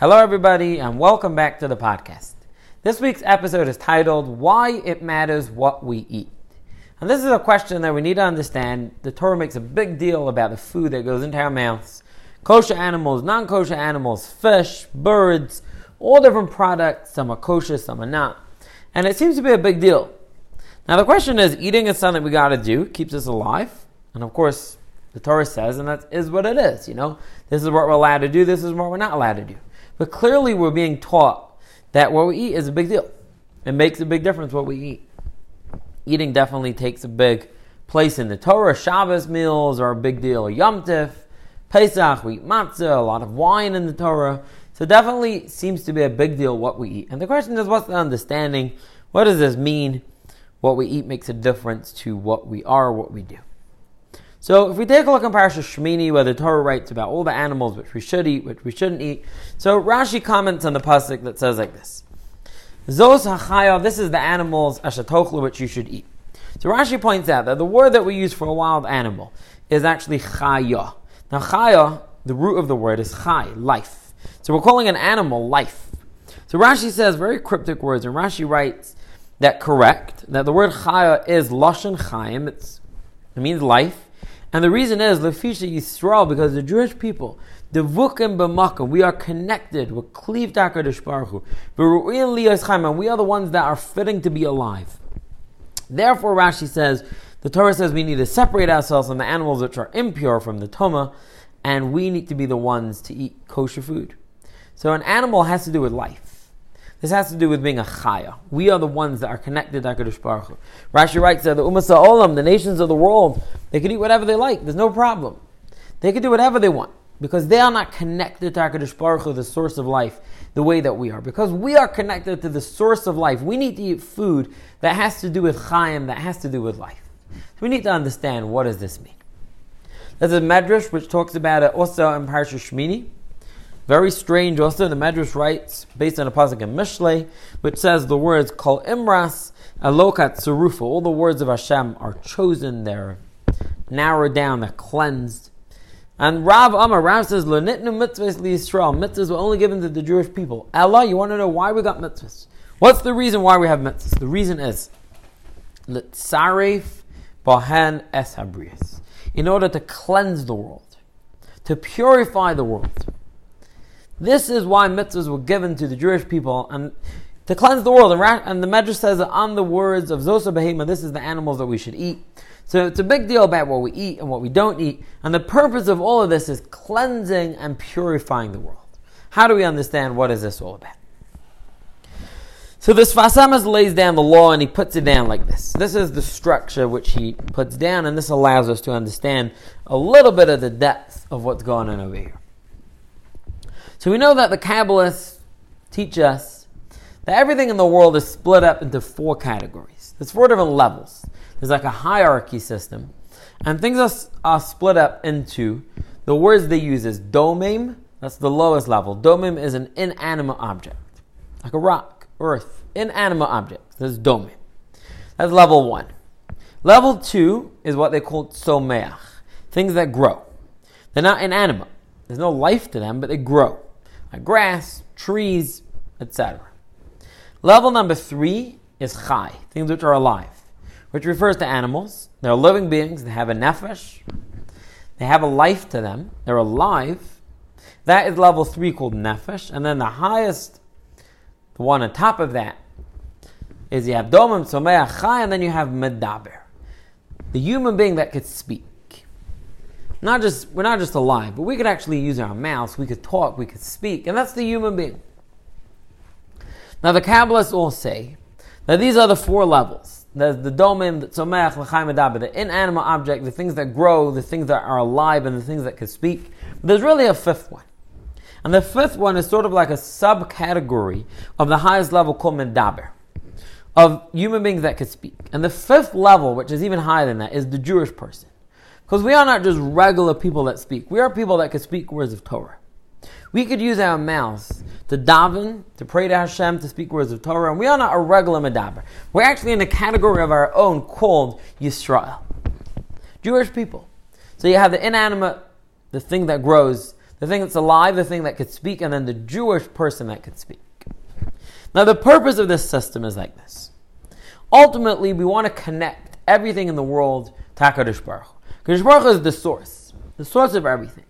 Hello, everybody, and welcome back to the podcast. This week's episode is titled Why It Matters What We Eat. And this is a question that we need to understand. The Torah makes a big deal about the food that goes into our mouths kosher animals, non kosher animals, fish, birds, all different products. Some are kosher, some are not. And it seems to be a big deal. Now, the question is eating is something we got to do, keeps us alive. And of course, the Torah says, and that is what it is. You know, this is what we're allowed to do, this is what we're not allowed to do. But clearly, we're being taught that what we eat is a big deal. It makes a big difference what we eat. Eating definitely takes a big place in the Torah. Shabbos meals are a big deal. Yom Tif, Pesach, we eat matzah, a lot of wine in the Torah. So definitely seems to be a big deal what we eat. And the question is, what's the understanding? What does this mean? What we eat makes a difference to what we are, what we do. So if we take a look in Parashat Shemini, where the Torah writes about all the animals which we should eat, which we shouldn't eat, so Rashi comments on the pasuk that says like this: Zos hachaya, this is the animals ashatochlu which you should eat. So Rashi points out that the word that we use for a wild animal is actually chaya. Now chaya, the root of the word is chai, life. So we're calling an animal life. So Rashi says very cryptic words, and Rashi writes that correct that the word chaya is lashon chayim. It's, it means life. And the reason is Lefisha Yisrael, because the Jewish people, the Vukim b'makom, we are connected with Kliv Takadosh Baruch Hu. and we are the ones that are fitting to be alive. Therefore, Rashi says, the Torah says we need to separate ourselves from the animals which are impure from the Toma, and we need to be the ones to eat kosher food. So an animal has to do with life. This has to do with being a chaya. We are the ones that are connected to HaKadosh Baruch Hu. Rashi writes that the Ummah Olam, the nations of the world, they can eat whatever they like. There's no problem. They can do whatever they want because they are not connected to HaKadosh Baruch Hu, the source of life, the way that we are. Because we are connected to the source of life, we need to eat food that has to do with chayim, that has to do with life. So we need to understand what does this mean. There's a medrash which talks about it also in Parashat Shmini. Very strange also, the Medrash writes, based on a pasuk in Mishlei, which says the words Kol Imras, Alokat Tzurufa, all the words of Hashem are chosen, they're narrowed down, they're cleansed. And Rav Amar, Rav says, Lenitnu mitzvahs Yisrael, mitzvahs were only given to the Jewish people. Allah, you want to know why we got mitzvahs? What's the reason why we have mitzvahs? The reason is, Litzaref Bahan Es in order to cleanse the world, to purify the world. This is why mitzvahs were given to the Jewish people and to cleanse the world. And, the Medrash says that on the words of Zosa Behema, this is the animals that we should eat. So it's a big deal about what we eat and what we don't eat. And the purpose of all of this is cleansing and purifying the world. How do we understand what is this all about? So the Sfas Emes lays down the law and he puts it down like this. This is the structure which he puts down, and this allows us to understand a little bit of the depth of what's going on over here. So we know that the Kabbalists teach us that everything in the world is split up into four categories. There's four different levels. There's like a hierarchy system. And things are, are split up into the words they use is domim, that's the lowest level. Domim is an inanimate object, like a rock, earth, inanimate object. That's domim. That's level one. Level two is what they call tzomeach, things that grow. They're not inanimate. There's no life to them, but they grow Uh, grass, trees, etc. Level number three is chai, things which are alive, which refers to animals. They're living beings, they have a nefesh, they have a life to them, they're alive. That is level three called nefesh. And then the highest, the one on top of that, is you have domim, tzomeach, chai, and then you have medaber, the human being that could speak not just we're not just alive, but we could actually use our mouths, we could talk, we could speak, and that's the human being. Now the Kabbalists all say that these are the four levels. There's the domim, the tzomech, l'chaim the inanimate object, the things that grow, the things that are alive, and the things that can speak. But there's really a fifth one. And the fifth one is sort of like a subcategory of the highest level called medaber, of human beings that could speak. And the fifth level, which is even higher than that, is the Jewish person. Because we are not just regular people that speak. We are people that can speak words of Torah. We could use our mouths to daven, to pray to Hashem, to speak words of Torah, and we are not a regular medaber. We're actually in a category of our own called Yisrael. Jewish people. So you have the inanimate, the thing that grows, the thing that's alive, the thing that could speak, and then the Jewish person that could speak. Now, the purpose of this system is like this. Ultimately, we want to connect everything in the world to HaKadosh Baruch Hu. HaKadosh Baruch Hu is the source, the source of everything.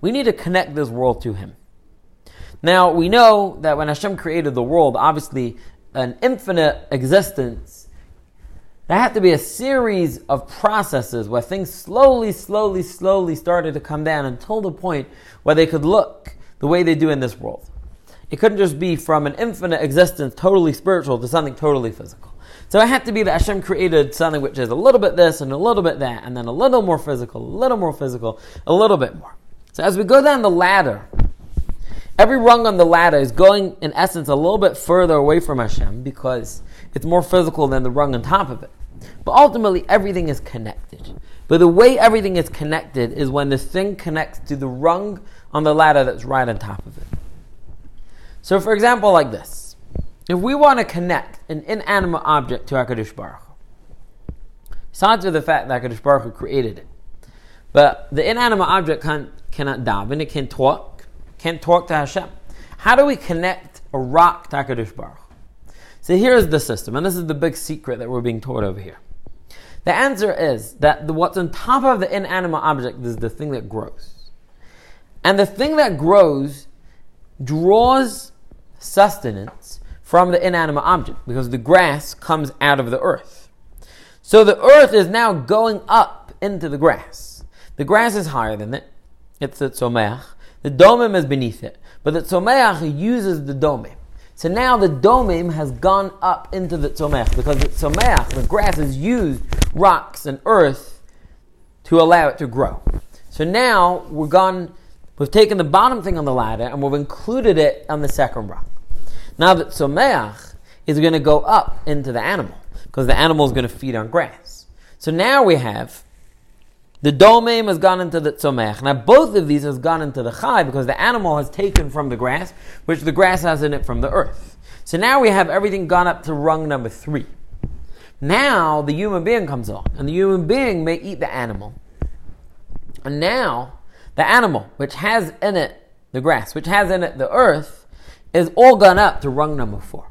We need to connect this world to Him. Now, we know that when Hashem created the world, obviously, an infinite existence, there had to be a series of processes where things slowly, slowly, slowly started to come down until the point where they could look the way they do in this world. It couldn't just be from an infinite existence, totally spiritual, to something totally physical. So it had to be that Hashem created something which is a little bit this and a little bit that, and then a little more physical, a little more physical, a little bit more. So as we go down the ladder, every rung on the ladder is going, in essence, a little bit further away from Hashem because it's more physical than the rung on top of it. But ultimately, everything is connected. But the way everything is connected is when the thing connects to the rung on the ladder that's right on top of it. So, for example, like this. If we want to connect an inanimate object to HaKadosh Baruch besides the fact that HaKadosh Baruch Hu created it, but the inanimate object can't, cannot daven, it can talk, can't talk to Hashem. How do we connect a rock to HaKadosh Baruch? So here's the system, and this is the big secret that we're being taught over here. The answer is that the, what's on top of the inanimate object is the thing that grows. And the thing that grows draws sustenance from the inanimate object because the grass comes out of the earth. So the earth is now going up into the grass. The grass is higher than it. It's the tzomeach. The domim is beneath it. But the tzomeach uses the domim. So now the domim has gone up into the tzomeach because the tzomeach, the grass, has used rocks and earth to allow it to grow. So now we're gone We've taken the bottom thing on the ladder and we've included it on the second rock. Now that Tzomeach is going to go up into the animal because the animal is going to feed on grass. So now we have the domem has gone into the tzomech. Now both of these has gone into the chai because the animal has taken from the grass, which the grass has in it from the earth. So now we have everything gone up to rung number three. Now the human being comes along, and the human being may eat the animal. And now the animal, which has in it the grass, which has in it the earth, is all gone up to rung number four.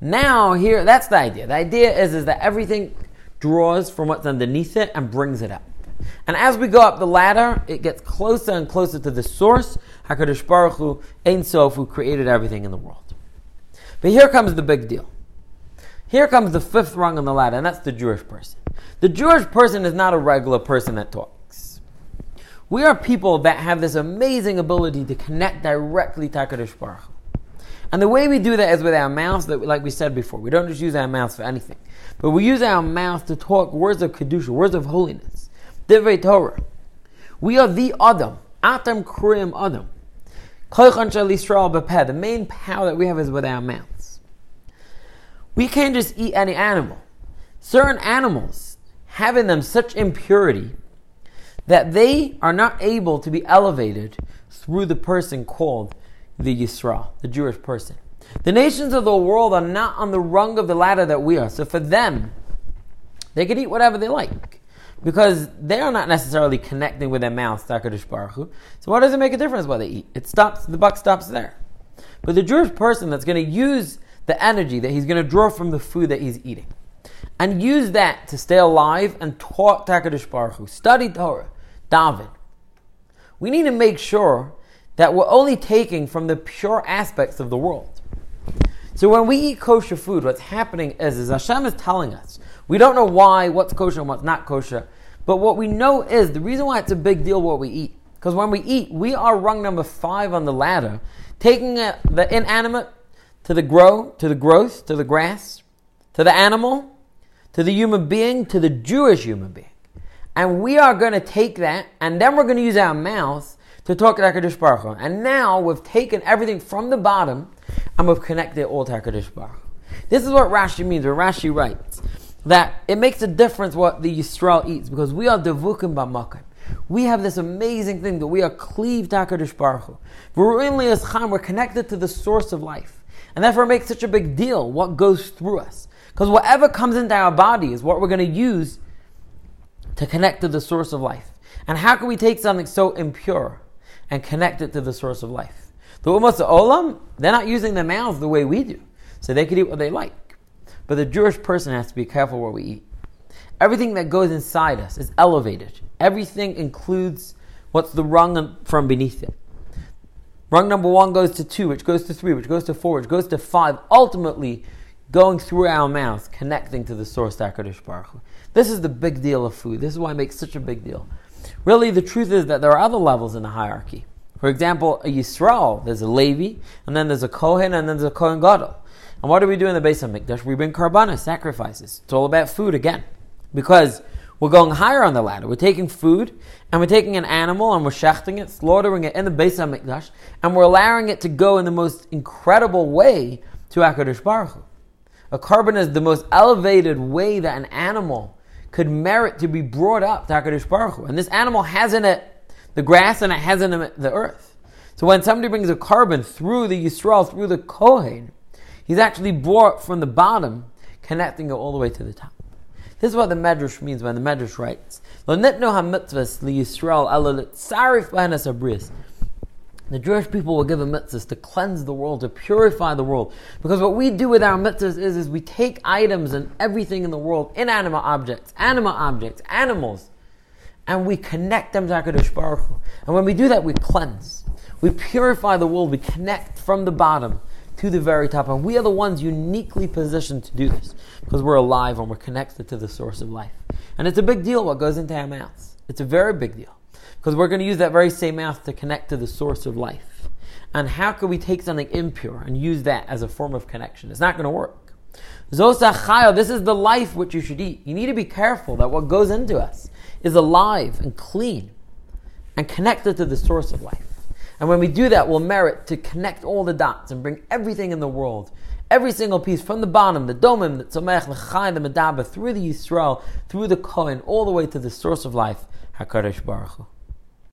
Now, here, that's the idea. The idea is, is that everything draws from what's underneath it and brings it up. And as we go up the ladder, it gets closer and closer to the source, HaKadosh Baruch Hu, Ein Sof, who created everything in the world. But here comes the big deal. Here comes the fifth rung on the ladder, and that's the Jewish person. The Jewish person is not a regular person that talks. We are people that have this amazing ability to connect directly to HaKadosh Baruch Hu. And the way we do that is with our mouths, that, like we said before. We don't just use our mouths for anything. But we use our mouth to talk words of Kedusha, words of holiness. Divrei Torah. We are the Adam. Atam Kurim Adam. The main power that we have is with our mouths. We can't just eat any animal. Certain animals have in them such impurity that they are not able to be elevated through the person called the Yisrael, the Jewish person. The nations of the world are not on the rung of the ladder that we are. So for them, they can eat whatever they like. Because they are not necessarily connecting with their mouths Baruch. So why does it make a difference what they eat? It stops, the buck stops there. But the Jewish person that's going to use the energy that he's going to draw from the food that he's eating, and use that to stay alive and talk to Baruch study Torah, David. We need to make sure that we're only taking from the pure aspects of the world. So when we eat kosher food, what's happening is, is Hashem is telling us. We don't know why, what's kosher and what's not kosher. But what we know is the reason why it's a big deal what we eat. Because when we eat, we are rung number five on the ladder, taking the inanimate to the grow, to the growth, to the grass, to the animal, to the human being, to the Jewish human being. And we are going to take that, and then we're going to use our mouth to talk to HaKadosh Baruch Hu. And now we've taken everything from the bottom, and we've connected all to HaKadosh Baruch Hu. This is what Rashi means, where Rashi writes that it makes a difference what the Yisrael eats, because we are devukim b'makim. We have this amazing thing that we are cleaved to HaKadosh Baruch Hu. We're connected to the source of life. And therefore it makes such a big deal what goes through us. Because whatever comes into our body is what we're going to use to connect to the source of life. And how can we take something so impure and connect it to the source of life? The Ummah Olam, they're not using their mouths the way we do, so they could eat what they like. But the Jewish person has to be careful what we eat. Everything that goes inside us is elevated. Everything includes what's the rung from beneath it. Rung number one goes to two, which goes to three, which goes to four, which goes to five, ultimately going through our mouth, connecting to the source, HaKadosh Baruch Hu. This is the big deal of food. This is why it makes such a big deal. Really, the truth is that there are other levels in the hierarchy. For example, a Yisrael, there's a Levi, and then there's a Kohen, and then there's a Kohen Gadol. And what do we do in the Beis HaMikdash? We bring karbanas, sacrifices. It's all about food again. Because we're going higher on the ladder. We're taking food, and we're taking an animal, and we're shechting it, slaughtering it in the Beis HaMikdash, and we're allowing it to go in the most incredible way to HaKadosh Baruch Hu. A korban is the most elevated way that an animal could merit to be brought up to HaKadosh Baruch Hu. And this animal has in it the grass and it has in it the earth. So when somebody brings a korban through the Yisrael, through the Kohen, he's actually brought from the bottom, connecting it all the way to the top. This is what the Medrash means when the Medrash writes, Lo nitno li Yisrael ala tzarif abris. The Jewish people were given mitzvahs to cleanse the world, to purify the world. Because what we do with our mitzvahs is, is we take items and everything in the world, inanimate objects, animate objects, animals, and we connect them to HaKadosh Baruch Hu. And when we do that, we cleanse. We purify the world. We connect from the bottom to the very top. And we are the ones uniquely positioned to do this because we're alive and we're connected to the source of life. And it's a big deal what goes into our mouths. It's a very big deal. Because we're going to use that very same mouth to connect to the source of life. And how can we take something impure and use that as a form of connection? It's not going to work. Zosachayo, this is the life which you should eat. You need to be careful that what goes into us is alive and clean and connected to the source of life. And when we do that, we'll merit to connect all the dots and bring everything in the world, every single piece from the bottom, the domim, the tzomech, the chai, the medaba, through the Yisrael, through the Kohen, all the way to the source of life, HaKadosh Baruch Hu.